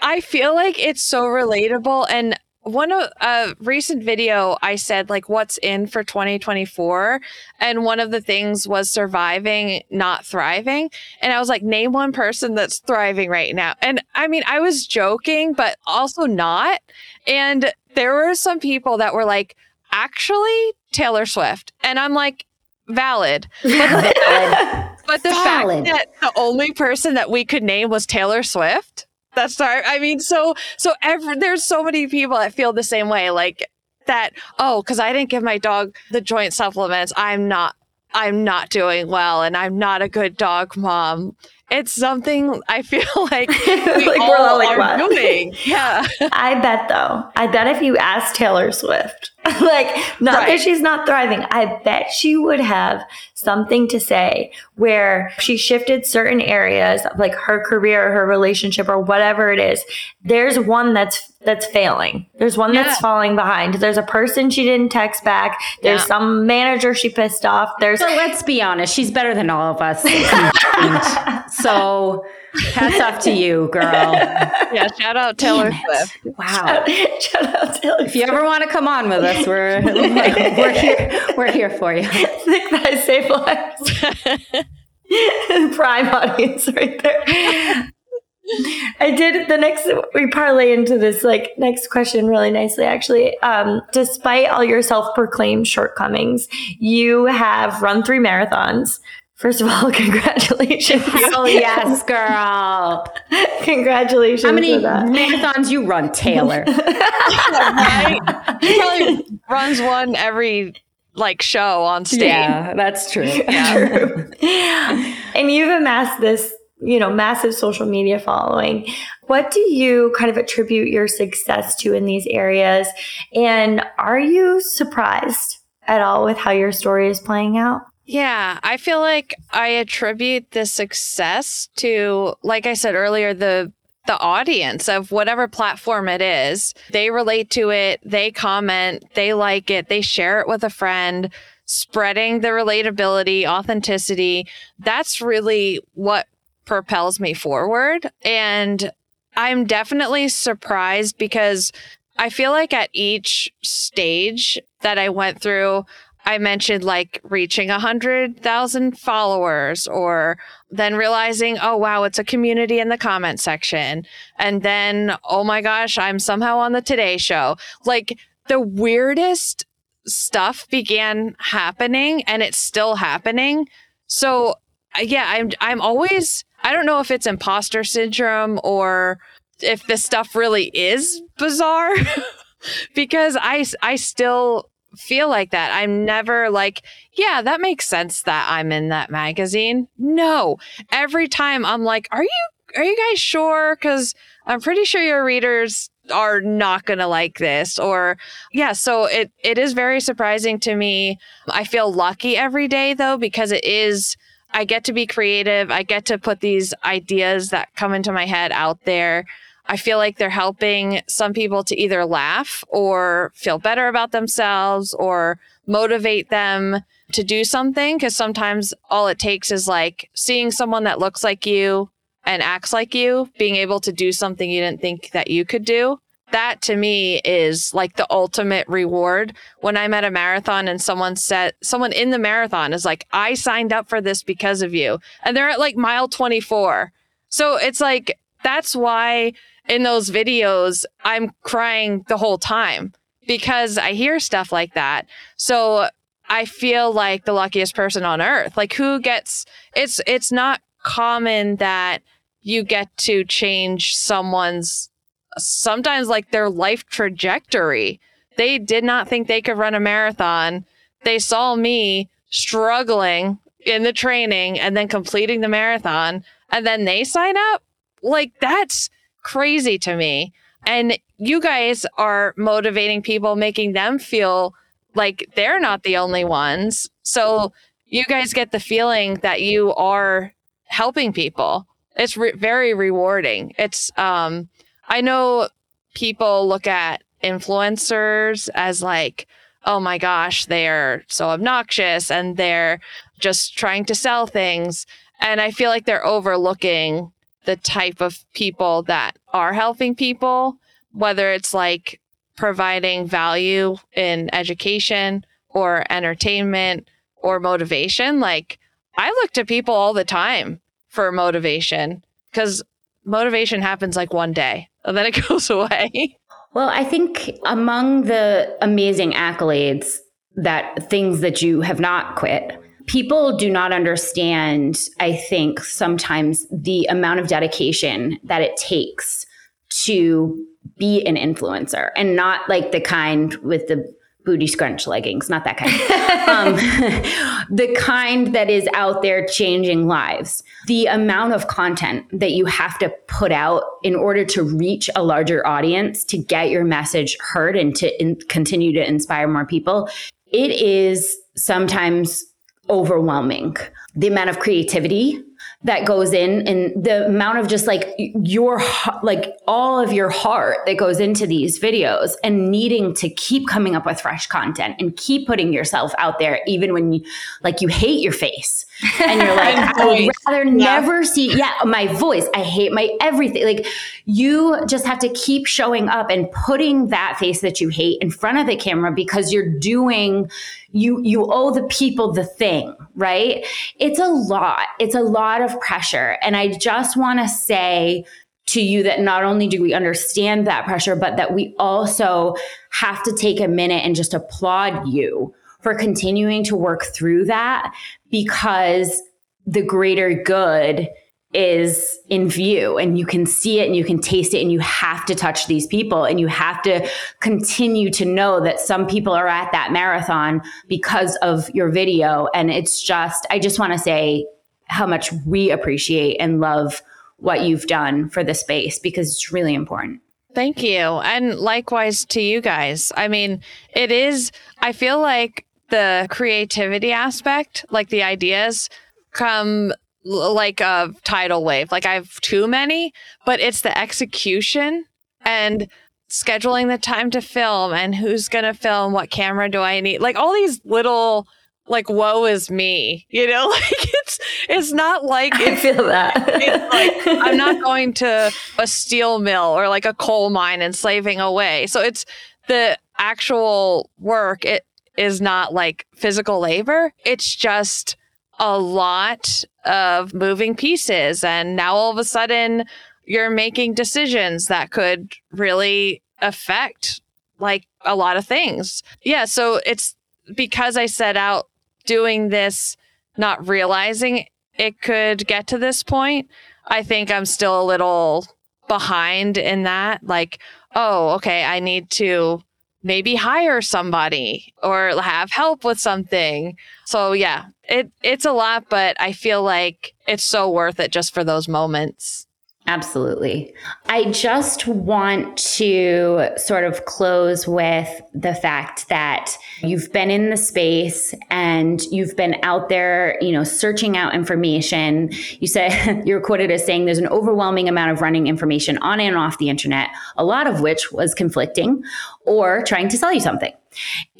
I feel like it's so relatable and one of a recent video I said like what's in for 2024 and one of the things was surviving not thriving. And I was like name one person that's thriving right now. And I mean I was joking but also not. And there were some people that were like actually Taylor Swift. And I'm like valid. But the, but the fact that the only person that we could name was Taylor Swift that's our, I mean, so, so every, there's so many people that feel the same way. Like that, oh, cause I didn't give my dog the joint supplements. I'm not, I'm not doing well and I'm not a good dog mom. It's something I feel like we like all, we're all like, are what? doing. Yeah. I bet though. I bet if you asked Taylor Swift, like not right. that she's not thriving, I bet she would have something to say where she shifted certain areas of like her career, or her relationship, or whatever it is. There's one that's that's failing. There's one yeah. that's falling behind. There's a person she didn't text back. There's yeah. some manager she pissed off. There's so let's be honest, she's better than all of us. so hats off to you, girl. Yeah, shout out Taylor Swift. Wow. Shout, shout out Taylor If you ever want to come on with us, we're we're here. We're here for you. I think that save lives. Prime audience right there. I did the next we parlay into this like next question really nicely actually. Um, despite all your self-proclaimed shortcomings, you have run three marathons. First of all, congratulations. Oh yes, girl. congratulations. How many marathons you run, Taylor? right? He probably runs one every like show on stage. Yeah, that's true. Yeah. true. and you've amassed this you know, massive social media following. What do you kind of attribute your success to in these areas? And are you surprised at all with how your story is playing out? Yeah, I feel like I attribute the success to, like I said earlier, the the audience of whatever platform it is. They relate to it, they comment, they like it, they share it with a friend, spreading the relatability, authenticity. That's really what propels me forward. And I'm definitely surprised because I feel like at each stage that I went through, I mentioned like reaching a hundred thousand followers or then realizing, oh wow, it's a community in the comment section. And then, oh my gosh, I'm somehow on the Today Show. Like the weirdest stuff began happening and it's still happening. So yeah, I'm I'm always I don't know if it's imposter syndrome or if this stuff really is bizarre because I I still feel like that. I'm never like, yeah, that makes sense that I'm in that magazine. No. Every time I'm like, are you are you guys sure cuz I'm pretty sure your readers are not going to like this or yeah, so it it is very surprising to me. I feel lucky every day though because it is I get to be creative. I get to put these ideas that come into my head out there. I feel like they're helping some people to either laugh or feel better about themselves or motivate them to do something. Cause sometimes all it takes is like seeing someone that looks like you and acts like you, being able to do something you didn't think that you could do. That to me is like the ultimate reward. When I'm at a marathon and someone said, someone in the marathon is like, I signed up for this because of you. And they're at like mile 24. So it's like, that's why in those videos, I'm crying the whole time because I hear stuff like that. So I feel like the luckiest person on earth. Like who gets it's it's not common that you get to change someone's sometimes like their life trajectory. They did not think they could run a marathon. They saw me struggling in the training and then completing the marathon and then they sign up. Like that's crazy to me. And you guys are motivating people, making them feel like they're not the only ones. So you guys get the feeling that you are helping people. It's re- very rewarding. It's, um, I know people look at influencers as like, oh my gosh, they're so obnoxious and they're just trying to sell things. And I feel like they're overlooking the type of people that are helping people, whether it's like providing value in education or entertainment or motivation. Like I look to people all the time for motivation because motivation happens like one day and then it goes away. Well, I think among the amazing accolades that things that you have not quit people do not understand, I think, sometimes the amount of dedication that it takes to be an influencer and not like the kind with the booty scrunch leggings, not that kind. um, the kind that is out there changing lives. The amount of content that you have to put out in order to reach a larger audience, to get your message heard and to in- continue to inspire more people, it is sometimes overwhelming. The amount of creativity that goes in and the amount of just like your like all of your heart that goes into these videos and needing to keep coming up with fresh content and keep putting yourself out there even when you like you hate your face. And you're like I would rather yeah. never see yeah my voice. I hate my everything. Like you just have to keep showing up and putting that face that you hate in front of the camera because you're doing you you owe the people the thing, right? It's a lot. It's a lot of pressure. And I just want to say to you that not only do we understand that pressure, but that we also have to take a minute and just applaud you for continuing to work through that because the greater good is in view and you can see it and you can taste it and you have to touch these people and you have to continue to know that some people are at that marathon because of your video and it's just I just want to say how much we appreciate and love what you've done for the space because it's really important. Thank you. And likewise to you guys. I mean, it is, I feel like the creativity aspect, like the ideas, come like a tidal wave. Like I have too many, but it's the execution and scheduling the time to film and who's going to film, what camera do I need? Like all these little like woe is me, you know? Like it's it's not like I feel that. it's like I'm not going to a steel mill or like a coal mine and slaving away. So it's the actual work. It is not like physical labor. It's just a lot of moving pieces. And now all of a sudden you're making decisions that could really affect like a lot of things. Yeah. So it's because I set out doing this, not realizing it could get to this point. I think I'm still a little behind in that. Like, oh, okay, I need to maybe hire somebody or have help with something. So yeah, it it's a lot, but I feel like it's so worth it just for those moments. Absolutely. I just want to sort of close with the fact that you've been in the space and you've been out there, you know, searching out information. You said you're quoted as saying there's an overwhelming amount of running information on and off the internet, a lot of which was conflicting or trying to sell you something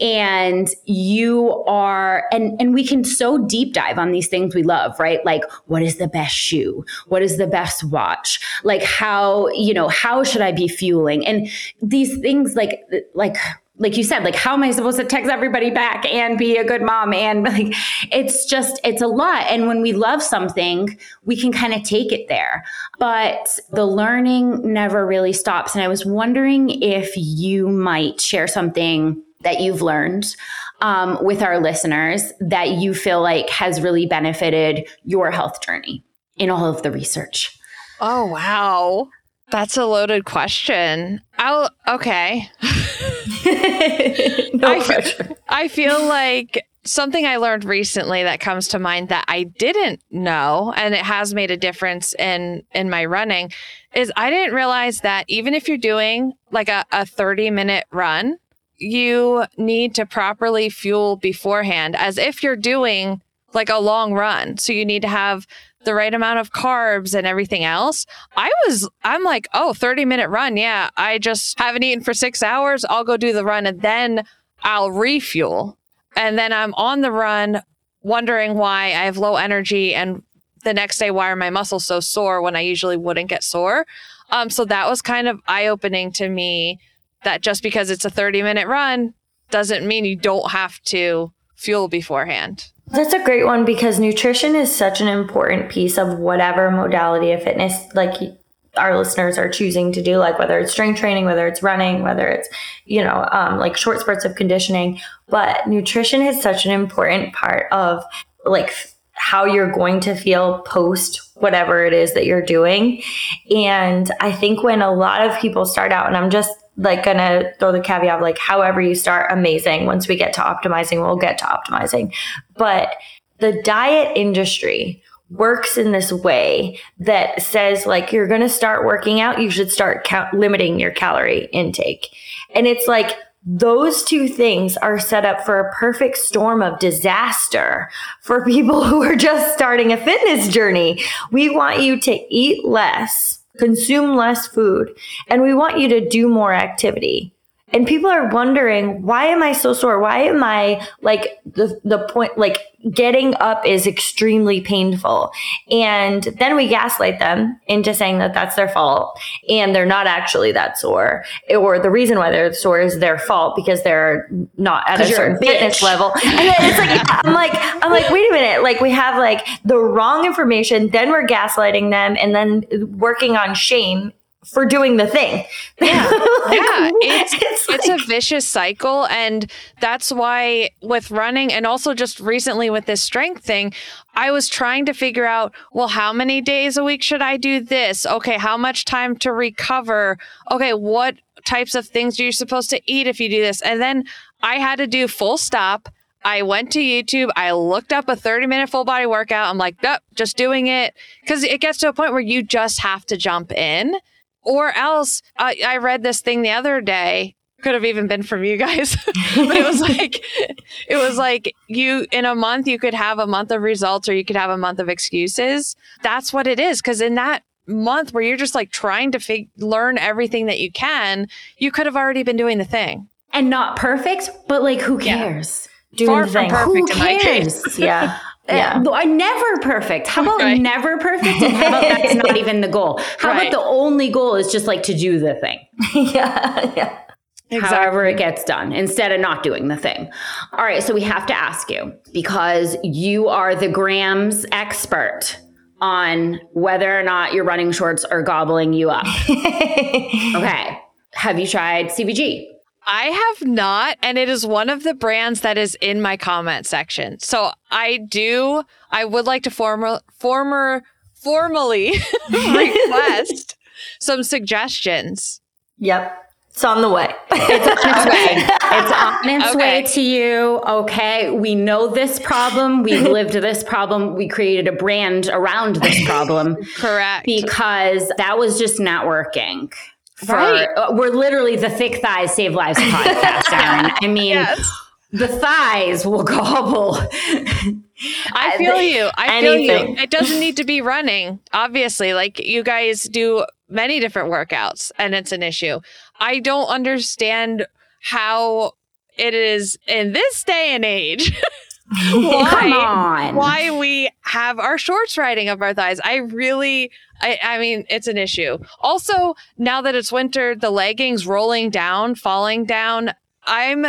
and you are and and we can so deep dive on these things we love right like what is the best shoe what is the best watch like how you know how should i be fueling and these things like like like you said, like how am I supposed to text everybody back and be a good mom? And like it's just it's a lot. And when we love something, we can kind of take it there. But the learning never really stops. And I was wondering if you might share something that you've learned um, with our listeners that you feel like has really benefited your health journey in all of the research? Oh, wow. That's a loaded question. I'll, okay. no I, pressure. I feel like something I learned recently that comes to mind that I didn't know, and it has made a difference in in my running, is I didn't realize that even if you're doing like a, a 30 minute run, you need to properly fuel beforehand as if you're doing like a long run. So you need to have the right amount of carbs and everything else. I was, I'm like, oh, 30 minute run. Yeah. I just haven't eaten for six hours. I'll go do the run and then I'll refuel. And then I'm on the run wondering why I have low energy and the next day, why are my muscles so sore when I usually wouldn't get sore? Um, so that was kind of eye opening to me that just because it's a 30 minute run doesn't mean you don't have to fuel beforehand. That's a great one because nutrition is such an important piece of whatever modality of fitness like our listeners are choosing to do, like whether it's strength training, whether it's running, whether it's, you know, um, like short spurts of conditioning. But nutrition is such an important part of like how you're going to feel post whatever it is that you're doing. And I think when a lot of people start out, and I'm just like gonna throw the caveat like however you start amazing. Once we get to optimizing we'll get to optimizing. But the diet industry works in this way that says like you're going to start working out you should start count- limiting your calorie intake. And it's like those two things are set up for a perfect storm of disaster for people who are just starting a fitness journey. We want you to eat less consume less food, and we want you to do more activity. And people are wondering, why am I so sore? Why am I like the, the point, like getting up is extremely painful. And then we gaslight them into saying that that's their fault and they're not actually that sore. Or the reason why they're sore is their fault because they're not at a certain a fitness level. And then it's like, I'm like, I'm like, wait a minute. Like we have like the wrong information. Then we're gaslighting them and then working on shame for doing the thing. Yeah. like, yeah. It's, it's, it's like, a vicious cycle. And that's why with running and also just recently with this strength thing, I was trying to figure out, well, how many days a week should I do this? Okay. How much time to recover? Okay. What types of things are you supposed to eat if you do this? And then I had to do full stop. I went to YouTube. I looked up a 30 minute full body workout. I'm like, nope, just doing it. Cause it gets to a point where you just have to jump in. Or else, I, I read this thing the other day. Could have even been from you guys. but it was like, it was like you, in a month, you could have a month of results or you could have a month of excuses. That's what it is. Cause in that month where you're just like trying to fig- learn everything that you can, you could have already been doing the thing. And not perfect, but like, who cares? Doing Far the from thing. perfect Who cares? Yeah. Uh, yeah. Yeah. I never perfect. How about Right. never perfect? And how about that's not even the goal? How Right. about the only goal is just like to do the thing, yeah. Yeah. however it gets done, instead of not doing the thing. All right. So we have to ask you because you are the grams expert on whether or not your running shorts are gobbling you up. okay. Have you tried CVG? I have not, and it is one of the brands that is in my comment section. So I do. I would like to former, former, formally request some suggestions. Yep. It's on the way. It's on its way. It's on its way to you. Okay. We know this problem. We've lived this problem. We created a brand around this problem Correct. because that was just not working. For, Right. uh, we're literally the Thick Thighs Save Lives podcast, Erin. I mean, yes. the thighs will gobble. I feel you. I feel you. It doesn't need to be running. Obviously, like you guys do many different workouts and it's an issue. I don't understand how it is in this day and age. why, why we have our shorts riding up our thighs. I really I, I mean it's an issue. Also, now that it's winter, the leggings rolling down, falling down, I'm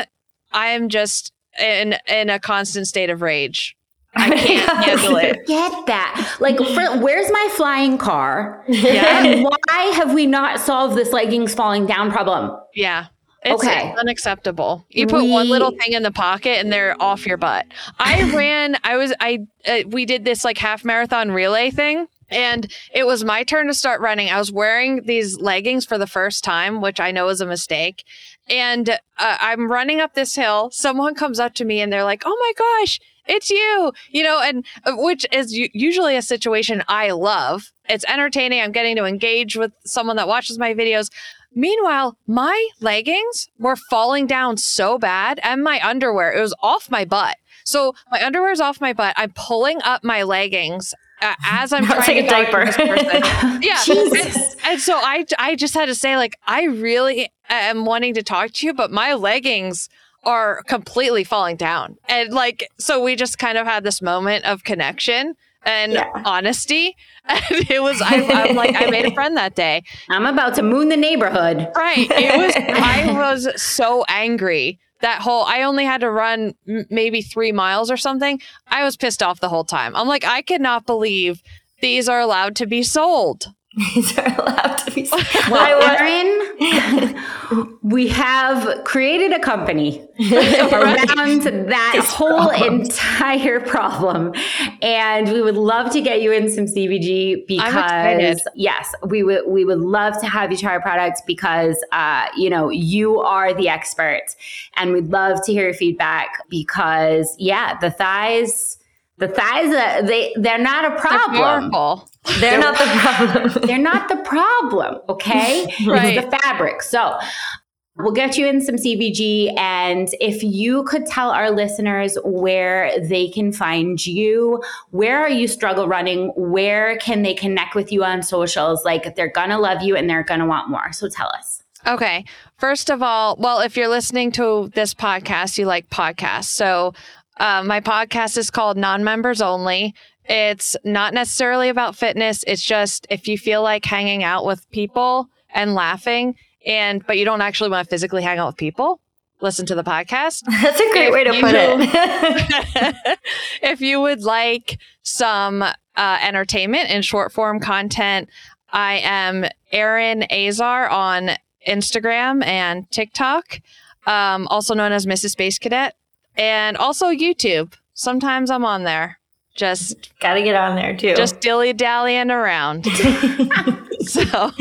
I'm just in in a constant state of rage. I can't handle it. Get that. Like, for, where's my flying car? Yeah. And why have we not solved this leggings falling down problem? Yeah. It's Okay. unacceptable. You put one little thing in the pocket and they're off your butt. I ran, I was, I, uh, we did this like half marathon relay thing and it was my turn to start running. I was wearing these leggings for the first time, which I know is a mistake. And uh, I'm running up this hill. Someone comes up to me and they're like, oh my gosh, it's you, you know, and uh, which is usually a situation I love. It's entertaining. I'm getting to engage with someone that watches my videos. Meanwhile, my leggings were falling down so bad and my underwear, it was off my butt. So my underwear is off my butt. I'm pulling up my leggings uh, as I'm trying to a diaper. person. Yeah. And, and so I, I just had to say, like, I really am wanting to talk to you, but my leggings are completely falling down. And like, so we just kind of had this moment of connection and Yeah. honesty. And it was, I, I'm like, I made a friend that day. I'm about to moon the neighborhood. Right. It was, I was so angry. That whole, I only had to run m- maybe three miles or something. I was pissed off the whole time. I'm like, I cannot believe these are allowed to be sold. These are allowed to be. Well, Erin, we have created a company around that whole entire problem. And we would love to get you in some CVG because yes, we would we would love to have you try our products because uh, you know, you are the expert and we'd love to hear your feedback because yeah, the thighs the thighs uh, they they're not a problem They're problem. powerful. They're not the problem. They're not the problem, okay? Right. It's the fabric. So we'll get you in some CVG. And if you could tell our listeners where they can find you, where are you struggle running? Where can they connect with you on socials? Like they're gonna love you and they're gonna want more. So tell us. Okay. First of all, well, if you're listening to this podcast, you like podcasts. So uh, my podcast is called Non Members Only. It's not necessarily about fitness. It's just if you feel like hanging out with people and laughing, and but you don't actually want to physically hang out with people, listen to the podcast. That's a great If way to you- put it. if you would like some uh, entertainment and short form content, I am Erin Azar on Instagram and TikTok, um, also known as Mrs. Space Cadet, and also YouTube. Sometimes I'm on there, just Got to get on there too. just dilly dallying around. so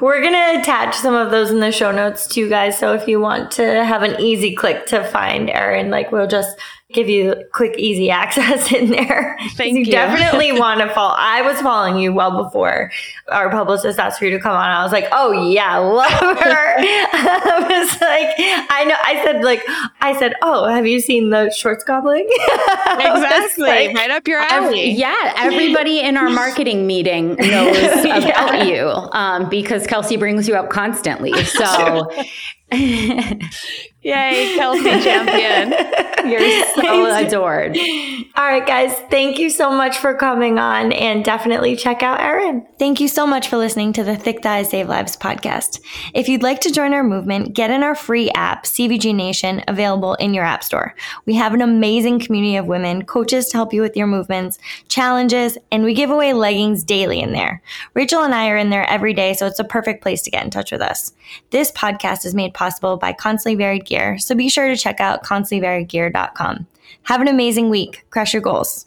We're going to attach some of those in the show notes too, guys. So if you want to have an easy click to find Erin, like we'll just give you quick, easy access in there. Thank you. you. definitely want to follow. I was following you well before our publicist asked for you to come on. I was like, oh yeah, love her. I was like, I know. I said like, I said, oh, have you seen the shorts gobbling? exactly, like, right up your alley. Yeah, everybody in our marketing meeting knows about yeah. you um, because Kelsea brings you up constantly. So. Yay, Kelsea champion. You're so adored. All right, guys. Thank you so much for coming on and definitely check out Erin. Thank you so much for listening to the Thick Thighs Save Lives podcast. If you'd like to join our movement, get in our free app, CVG Nation, available in your app store. We have an amazing community of women, coaches to help you with your movements, challenges, and we give away leggings daily in there. Rachael and I are in there every day, so it's a perfect place to get in touch with us. This podcast is made possible by Constantly Varied Gear, so be sure to check out constantlyvariedgear.com. Have an amazing week. Crush your goals.